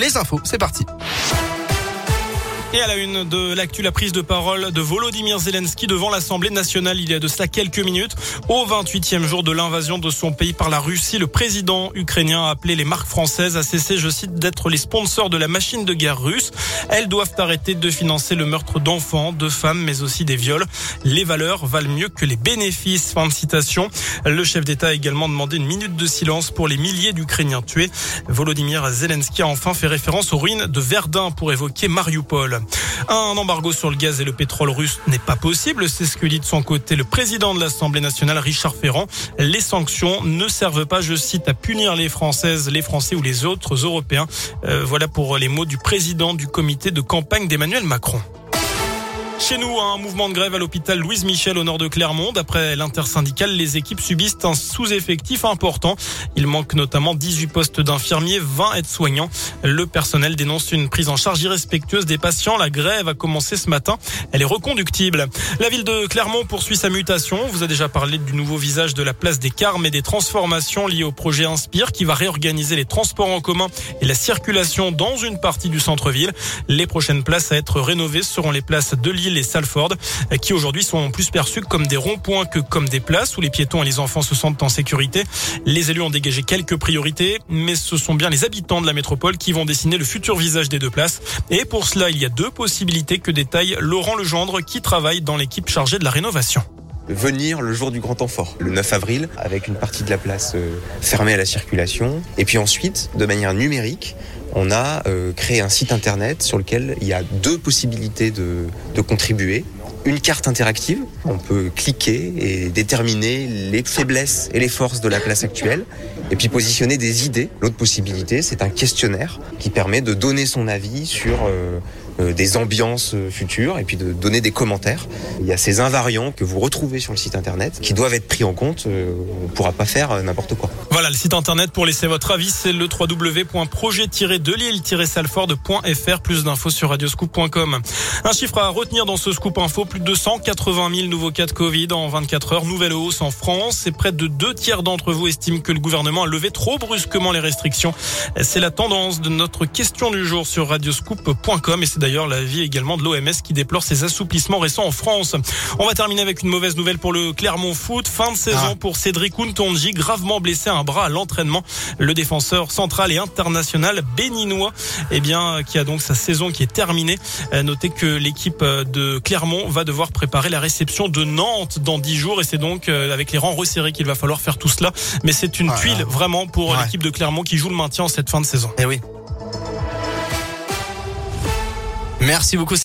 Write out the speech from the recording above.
les infos. C'est parti. Et à la une de l'actu, la prise de parole de Volodymyr Zelensky devant l'Assemblée nationale il y a de cela quelques minutes. Au 28e jour de l'invasion de son pays par la Russie, le président ukrainien a appelé les marques françaises à cesser, je cite, d'être les sponsors de la machine de guerre russe. Elles doivent arrêter de financer le meurtre d'enfants, de femmes, mais aussi des viols. Les valeurs valent mieux que les bénéfices. Fin de citation. Le chef d'État a également demandé une minute de silence pour les milliers d'Ukrainiens tués. Volodymyr Zelensky a enfin fait référence aux ruines de Verdun pour évoquer Mariupol. Un embargo sur le gaz et le pétrole russe n'est pas possible, c'est ce que dit de son côté le président de l'Assemblée nationale, Richard Ferrand. Les sanctions ne servent pas, je cite, à punir les Françaises, les Français ou les autres Européens. Euh, voilà pour les mots du président du comité de campagne d'Emmanuel Macron. Chez nous, un mouvement de grève à l'hôpital Louise Michel au nord de Clermont. D'après l'intersyndicale, les équipes subissent un sous-effectif important. Il manque notamment 18 postes d'infirmiers, 20 aides-soignants. Le personnel dénonce une prise en charge irrespectueuse des patients. La grève a commencé ce matin. Elle est reconductible. La ville de Clermont poursuit sa mutation. On vous a déjà parlé du nouveau visage de la place des Carmes et des transformations liées au projet Inspire qui va réorganiser les transports en commun et la circulation dans une partie du centre-ville. Les prochaines places à être rénovées seront les places de Lille les Salford, qui aujourd'hui sont plus perçus comme des ronds-points que comme des places où les piétons et les enfants se sentent en sécurité. Les élus ont dégagé quelques priorités, mais ce sont bien les habitants de la métropole qui vont dessiner le futur visage des deux places. Et pour cela, il y a deux possibilités que détaille Laurent Legendre, qui travaille dans l'équipe chargée de la rénovation venir le jour du grand temps fort, le 9 avril, avec une partie de la place euh, fermée à la circulation. Et puis ensuite, de manière numérique, on a euh, créé un site internet sur lequel il y a deux possibilités de, de contribuer une carte interactive. On peut cliquer et déterminer les faiblesses et les forces de la place actuelle et puis positionner des idées. L'autre possibilité, c'est un questionnaire qui permet de donner son avis sur euh, euh, des ambiances euh, futures et puis de donner des commentaires. Il y a ces invariants que vous retrouvez sur le site internet qui doivent être pris en compte. On ne pourra pas faire n'importe quoi. Voilà, le site internet pour laisser votre avis, c'est le www.projet-delille-salford.fr. Plus d'infos sur radioscoop.com. Un chiffre à retenir dans ce scoop info, plus de 180 000 nouveaux cas de Covid en 24 heures. Nouvelle hausse en France et près de deux tiers d'entre vous estiment que le gouvernement a levé trop brusquement les restrictions. C'est la tendance de notre question du jour sur radioscoop.com et c'est d'ailleurs l'avis également de l'OMS qui déplore ces assouplissements récents en France. On va terminer avec une mauvaise nouvelle pour le Clermont Foot. Fin de saison ah. pour Cédric Untonji, gravement blessé à un bras à l'entraînement. Le défenseur central et international béninois, eh bien, qui a donc sa saison qui est terminée. Notez que l'équipe de Clermont va devoir préparer la réception de Nantes dans dix jours et c'est donc euh, avec les rangs resserrés qu'il va falloir faire tout cela. Mais c'est une tuile vraiment pour l'équipe de Clermont qui joue le maintien en cette fin de saison. Eh oui. Merci beaucoup.